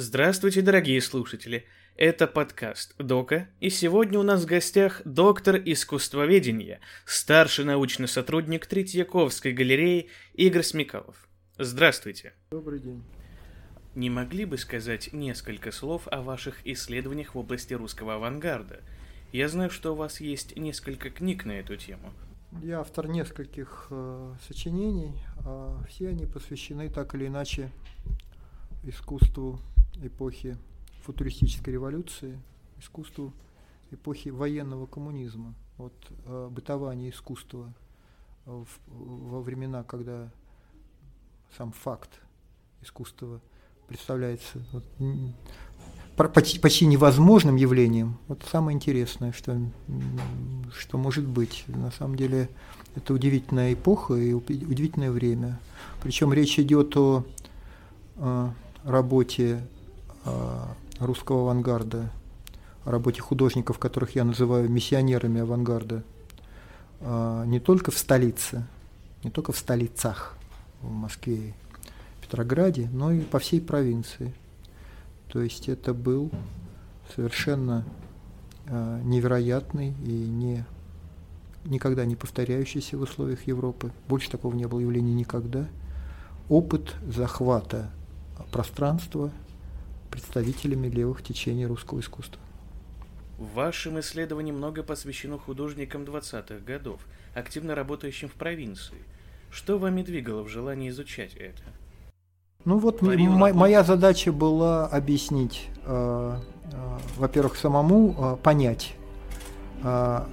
Здравствуйте, дорогие слушатели! Это подкаст «Дока», и сегодня у нас в гостях доктор искусствоведения, старший научный сотрудник Третьяковской галереи Игорь Смекалов. Здравствуйте! Добрый день! Не могли бы сказать несколько слов о ваших исследованиях в области русского авангарда? Я знаю, что у вас есть несколько книг на эту тему. Я автор нескольких э, сочинений, а все они посвящены так или иначе искусству эпохи футуристической революции, искусству эпохи военного коммунизма, вот э, бытование искусства в, во времена, когда сам факт искусства представляется вот, почти, почти невозможным явлением. Вот самое интересное, что, что может быть. На самом деле это удивительная эпоха и удивительное время. Причем речь идет о, о работе о русского авангарда, о работе художников, которых я называю миссионерами авангарда, не только в столице, не только в столицах, в Москве, Петрограде, но и по всей провинции. То есть это был совершенно невероятный и не, никогда не повторяющийся в условиях Европы, больше такого не было явления никогда, опыт захвата пространства представителями левых течений русского искусства. В вашем исследовании много посвящено художникам 20-х годов, активно работающим в провинции. Что вами двигало в желании изучать это? Ну вот м- моя задача была объяснить, э, э, во-первых, самому э, понять, э,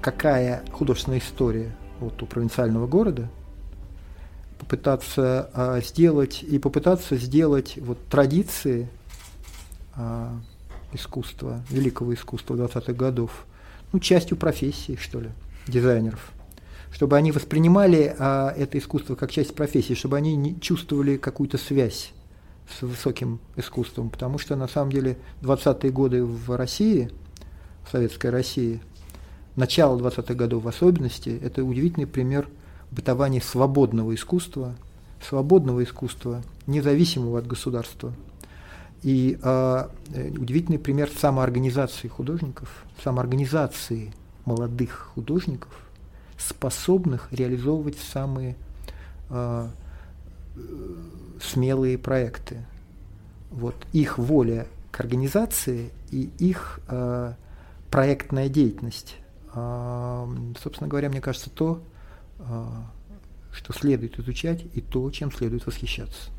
какая художественная история вот у провинциального города – попытаться а, сделать и попытаться сделать вот традиции а, искусства, великого искусства 20-х годов, ну, частью профессии, что ли, дизайнеров. Чтобы они воспринимали а, это искусство как часть профессии, чтобы они не чувствовали какую-то связь с высоким искусством. Потому что на самом деле 20-е годы в России, в Советской России, начало 20-х годов в особенности, это удивительный пример – бытование свободного искусства, свободного искусства, независимого от государства. И а, э, удивительный пример самоорганизации художников, самоорганизации молодых художников, способных реализовывать самые а, э, смелые проекты. Вот их воля к организации и их а, проектная деятельность. А, собственно говоря, мне кажется, то, а, что следует изучать и то, чем следует восхищаться.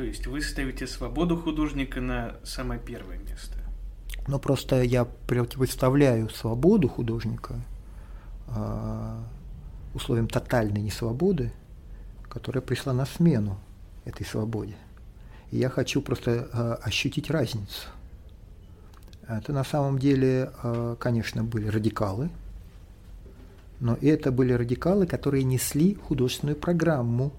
То есть вы ставите свободу художника на самое первое место? Но просто я противоставляю свободу художника э, условиям тотальной несвободы, которая пришла на смену этой свободе. И я хочу просто э, ощутить разницу. Это на самом деле, э, конечно, были радикалы, но это были радикалы, которые несли художественную программу.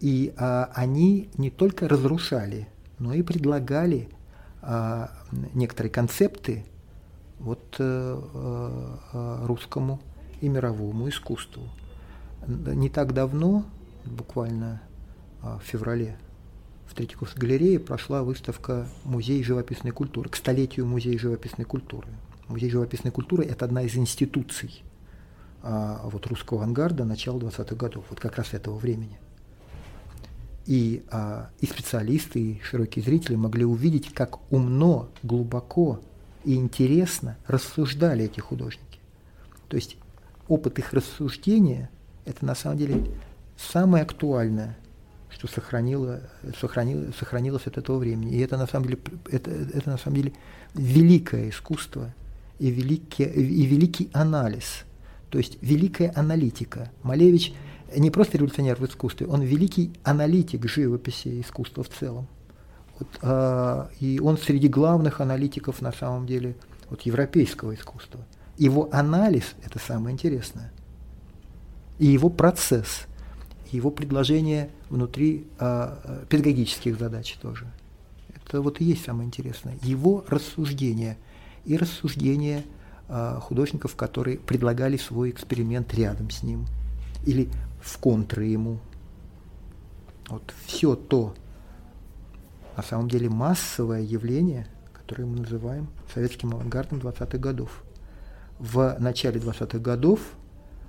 И а, они не только разрушали, но и предлагали а, некоторые концепты вот, а, а, русскому и мировому искусству. Не так давно, буквально а, в феврале, в Третьяковской галерее прошла выставка «Музей живописной культуры», к столетию Музея живописной культуры – Музей живописной культуры – это одна из институций а, вот, русского авангарда начала 20-х годов, вот как раз этого времени. И, а, и специалисты, и широкие зрители могли увидеть, как умно, глубоко и интересно рассуждали эти художники. То есть опыт их рассуждения – это на самом деле самое актуальное, что сохранило, сохранило, сохранилось от этого времени. И это на самом деле, это, это на самом деле великое искусство – и великий, и великий анализ, то есть великая аналитика. Малевич не просто революционер в искусстве, он великий аналитик живописи искусства в целом. Вот, а, и он среди главных аналитиков на самом деле вот, европейского искусства. Его анализ – это самое интересное. И его процесс, и его предложение внутри а, педагогических задач тоже. Это вот и есть самое интересное. Его рассуждение – и рассуждения э, художников, которые предлагали свой эксперимент рядом с ним или в контры ему. Вот все то, на самом деле массовое явление, которое мы называем советским авангардом 20-х годов. В начале 20-х годов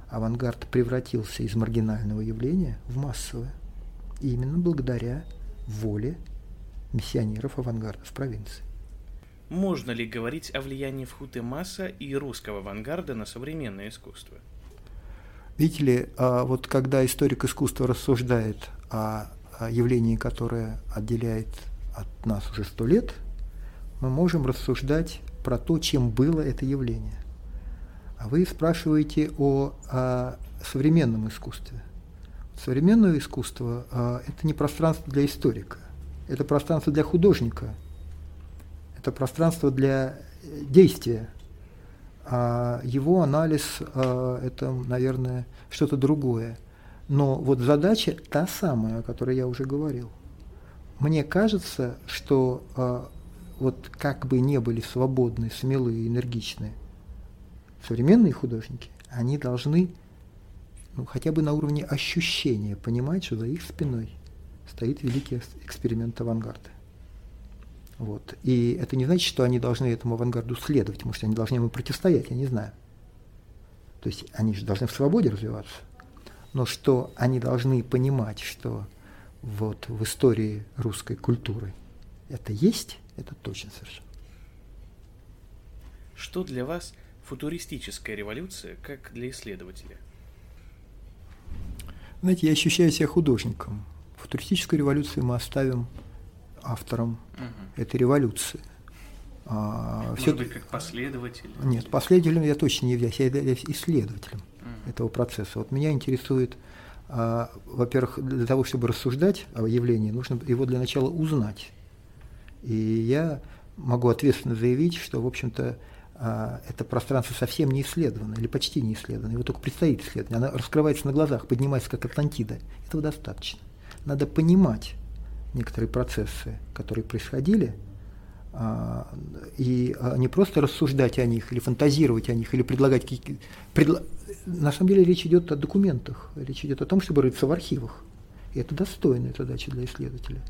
авангард превратился из маргинального явления в массовое. И именно благодаря воле миссионеров авангарда в провинции. Можно ли говорить о влиянии Фхуты-Маса и русского авангарда на современное искусство? Видите ли, а вот когда историк искусства рассуждает о явлении, которое отделяет от нас уже сто лет, мы можем рассуждать про то, чем было это явление. А вы спрашиваете о, о современном искусстве. Современное искусство а, – это не пространство для историка, это пространство для художника, это пространство для действия. А его анализ а, – это, наверное, что-то другое. Но вот задача та самая, о которой я уже говорил. Мне кажется, что а, вот как бы не были свободны, смелые, энергичные современные художники, они должны ну, хотя бы на уровне ощущения понимать, что за их спиной стоит великий эксперимент авангарда. Вот. И это не значит, что они должны этому авангарду следовать, может, они должны ему противостоять, я не знаю. То есть они же должны в свободе развиваться. Но что они должны понимать, что вот в истории русской культуры это есть, это точно совершенно. Что для вас футуристическая революция, как для исследователя? Знаете, я ощущаю себя художником. Футуристическую революцию мы оставим автором угу. этой революции. А, Может все... быть, как последователь? Нет, последователем я точно не являюсь, я являюсь исследователем угу. этого процесса. Вот меня интересует, а, во-первых, для того, чтобы рассуждать о явлении, нужно его для начала узнать. И я могу ответственно заявить, что, в общем-то, а, это пространство совсем не исследовано или почти не исследовано. Его только предстоит исследовать. Оно раскрывается на глазах, поднимается как Атлантида. Этого достаточно. Надо понимать некоторые процессы, которые происходили, а, и а, не просто рассуждать о них, или фантазировать о них, или предлагать какие-то... Предла... На самом деле речь идет о документах, речь идет о том, чтобы рыться в архивах. И это достойная задача для исследователя.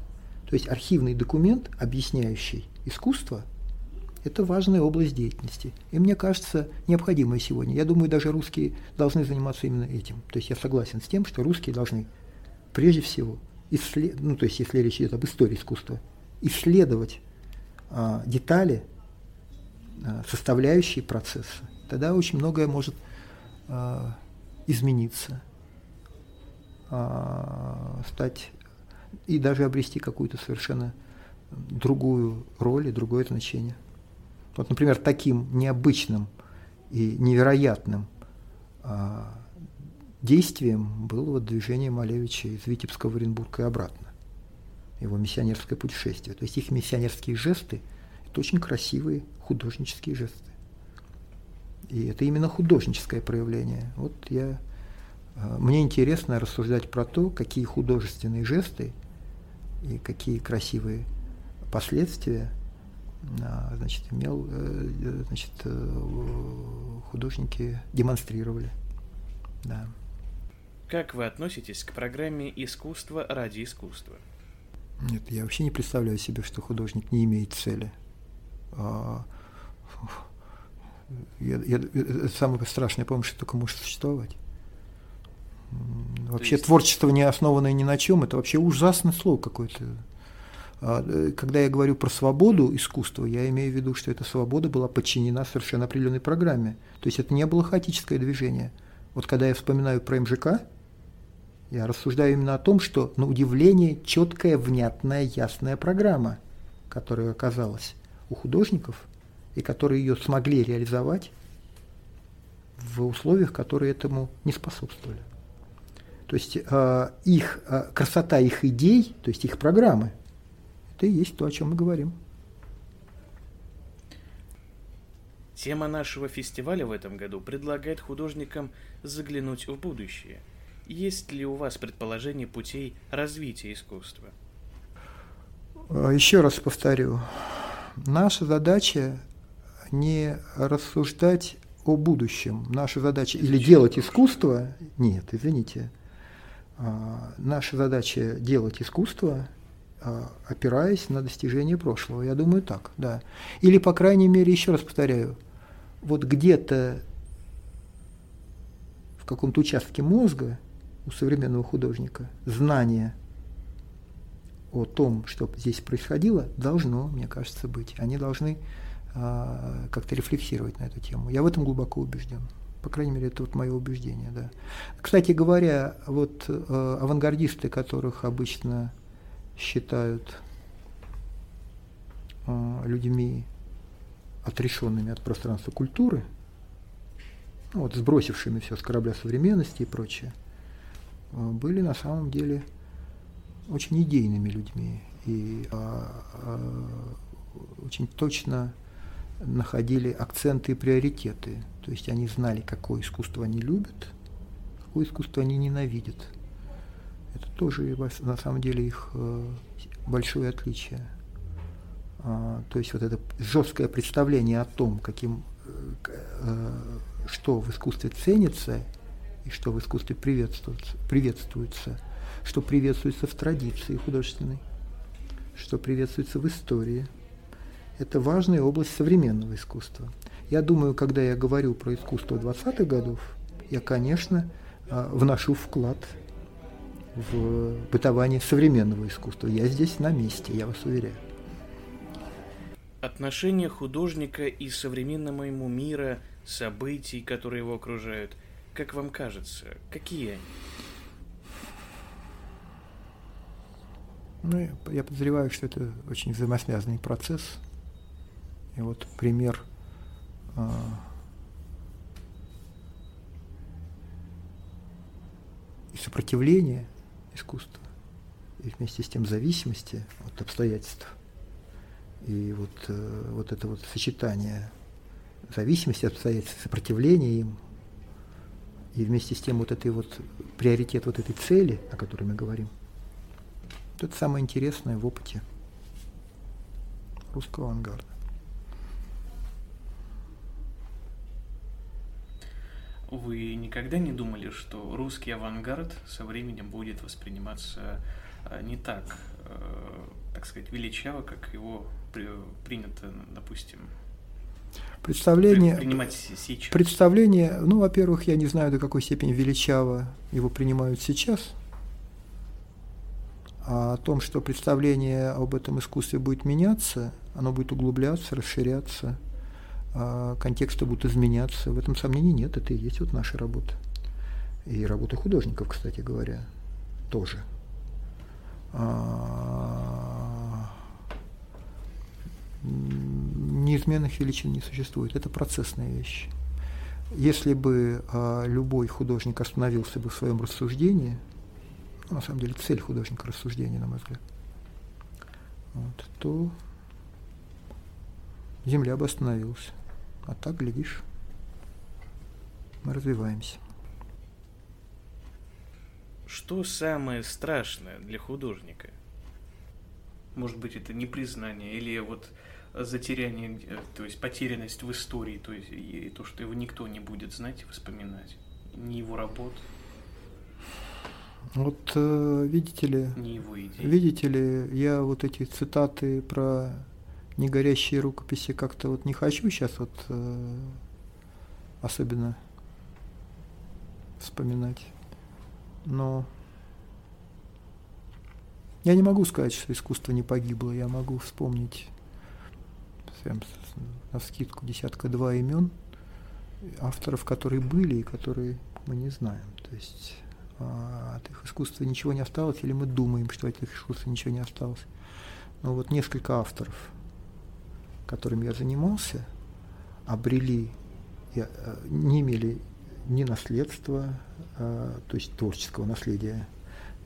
То есть архивный документ, объясняющий искусство – это важная область деятельности. И мне кажется, необходимая сегодня. Я думаю, даже русские должны заниматься именно этим. То есть я согласен с тем, что русские должны прежде всего, исслед... ну, то есть если речь идет об истории искусства, исследовать а, детали, а, составляющие процесса. Тогда очень многое может а, измениться, а, стать и даже обрести какую-то совершенно другую роль и другое значение. Вот, например, таким необычным и невероятным а, действием было вот движение Малевича из Витебска в Оренбург и обратно, его миссионерское путешествие. То есть их миссионерские жесты – это очень красивые художнические жесты. И это именно художническое проявление. Вот я, а, мне интересно рассуждать про то, какие художественные жесты и какие красивые последствия – а, значит, имел, э, значит, э, художники демонстрировали. Да. Как вы относитесь к программе «Искусство ради искусства»? Нет, я вообще не представляю себе, что художник не имеет цели. А, я, я, это самое страшное, по-моему, что только может существовать. Вообще есть... творчество, не основанное ни на чем, это вообще ужасное слово какое-то. А, э, когда я говорю про свободу искусства, я имею в виду, что эта свобода была подчинена совершенно определенной программе. То есть это не было хаотическое движение. Вот когда я вспоминаю про МЖК, я рассуждаю именно о том, что, на удивление, четкая, внятная, ясная программа, которая оказалась у художников, и которые ее смогли реализовать в условиях, которые этому не способствовали. То есть э, их э, красота их идей, то есть их программы – это и есть то, о чем мы говорим. Тема нашего фестиваля в этом году предлагает художникам заглянуть в будущее. Есть ли у вас предположение путей развития искусства? А, еще раз повторю. Наша задача не рассуждать о будущем. Наша задача или делать искусство. Нет, извините. А, наша задача делать искусство а, опираясь на достижения прошлого. Я думаю так, да. Или, по крайней мере, еще раз повторяю, вот где-то в каком-то участке мозга у современного художника знание о том, что здесь происходило, должно, мне кажется, быть. Они должны а, как-то рефлексировать на эту тему. Я в этом глубоко убежден. По крайней мере, это вот мое убеждение, да. Кстати говоря, вот э, авангардисты, которых обычно считают э, людьми, отрешенными от пространства культуры, ну, вот сбросившими все с корабля современности и прочее, э, были на самом деле очень идейными людьми и а, а, очень точно находили акценты и приоритеты. То есть они знали, какое искусство они любят, какое искусство они ненавидят. Это тоже на самом деле их э, большое отличие. А, то есть вот это жесткое представление о том, каким, э, что в искусстве ценится и что в искусстве приветствуется, приветствуется, что приветствуется в традиции художественной, что приветствуется в истории – это важная область современного искусства. Я думаю, когда я говорю про искусство 20-х годов, я, конечно, а, вношу вклад в бытование современного искусства. Я здесь на месте, я вас уверяю. Отношения художника и современного ему мира, событий, которые его окружают, как вам кажется, какие они? Ну, я подозреваю, что это очень взаимосвязанный процесс – и вот пример а, и сопротивления искусства, и вместе с тем зависимости от обстоятельств. И вот, э, вот это вот сочетание зависимости от обстоятельств, сопротивления им, и вместе с тем вот этой вот приоритет вот этой цели, о которой мы говорим, это самое интересное в опыте русского авангарда. Вы никогда не думали, что русский авангард со временем будет восприниматься э, не так, э, так сказать, величаво, как его принято, допустим, Представление, принимать сейчас? Представление, ну, во-первых, я не знаю, до какой степени величаво его принимают сейчас. А о том, что представление об этом искусстве будет меняться, оно будет углубляться, расширяться – а, контексты будут изменяться. В этом сомнений нет, это и есть вот наша работа. И работа художников, кстати говоря, тоже. А, неизменных величин не существует. Это процессная вещь. Если бы а, любой художник остановился бы в своем рассуждении, ну, на самом деле цель художника рассуждения, на мой взгляд, вот, то Земля бы остановилась. А так, глядишь, мы развиваемся. Что самое страшное для художника? Может быть, это непризнание или вот затеряние, то есть потерянность в истории, то есть и то, что его никто не будет знать и вспоминать, ни его работ. Вот э, видите ли, не его идеи. видите ли, я вот эти цитаты про негорящие рукописи как-то вот не хочу сейчас вот э, особенно вспоминать. Но я не могу сказать, что искусство не погибло. Я могу вспомнить прям на скидку десятка-два имен авторов, которые были и которые мы не знаем. То есть а, от их искусства ничего не осталось, или мы думаем, что от их искусства ничего не осталось. Но вот несколько авторов – которым я занимался, обрели, э, не имели ни наследства, а, то есть творческого наследия,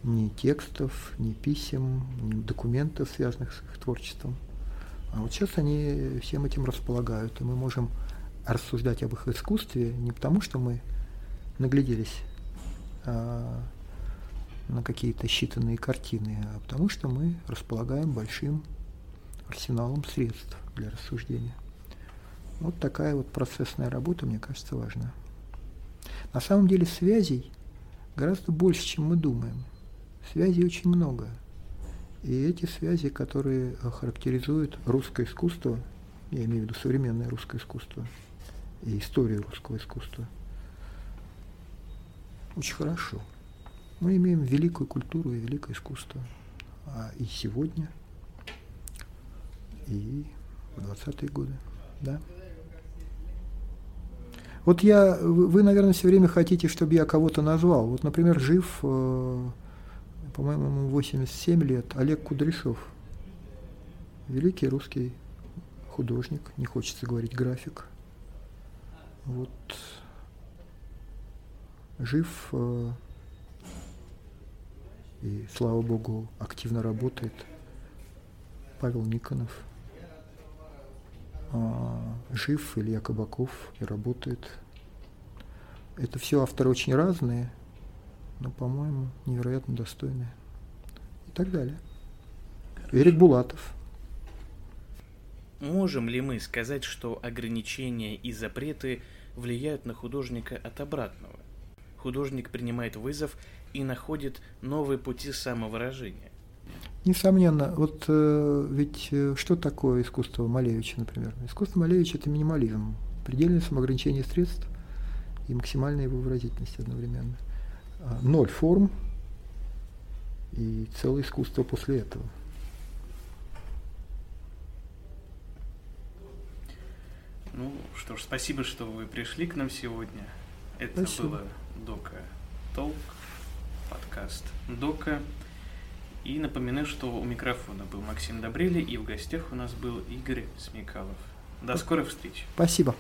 ни текстов, ни писем, ни документов, связанных с их творчеством. А вот сейчас они всем этим располагают, и мы можем рассуждать об их искусстве не потому, что мы нагляделись а, на какие-то считанные картины, а потому что мы располагаем большим арсеналом средств для рассуждения. Вот такая вот процессная работа, мне кажется, важна. На самом деле связей гораздо больше, чем мы думаем. Связей очень много. И эти связи, которые характеризуют русское искусство, я имею в виду современное русское искусство и историю русского искусства, очень хорошо. Мы имеем великую культуру и великое искусство. А и сегодня, и в 20-е годы, да. Вот я, вы, наверное, все время хотите, чтобы я кого-то назвал. Вот, например, жив, э, по-моему, ему 87 лет, Олег Кудряшов. Великий русский художник, не хочется говорить график. Вот жив э, и, слава богу, активно работает Павел Никонов – а, жив Илья Кабаков и работает. Это все авторы очень разные, но, по-моему, невероятно достойные. И так далее. Эрик Булатов. Можем ли мы сказать, что ограничения и запреты влияют на художника от обратного? Художник принимает вызов и находит новые пути самовыражения. Несомненно, вот э, ведь э, что такое искусство Малевича, например? Искусство Малевича – это минимализм, предельное самоограничение средств и максимальная его выразительность одновременно. Ноль форм и целое искусство после этого. Ну что ж, спасибо, что вы пришли к нам сегодня. Это спасибо. было Дока Толк, подкаст Дока. И напоминаю, что у микрофона был Максим Добрели, и в гостях у нас был Игорь Смекалов. До скорых встреч. Спасибо.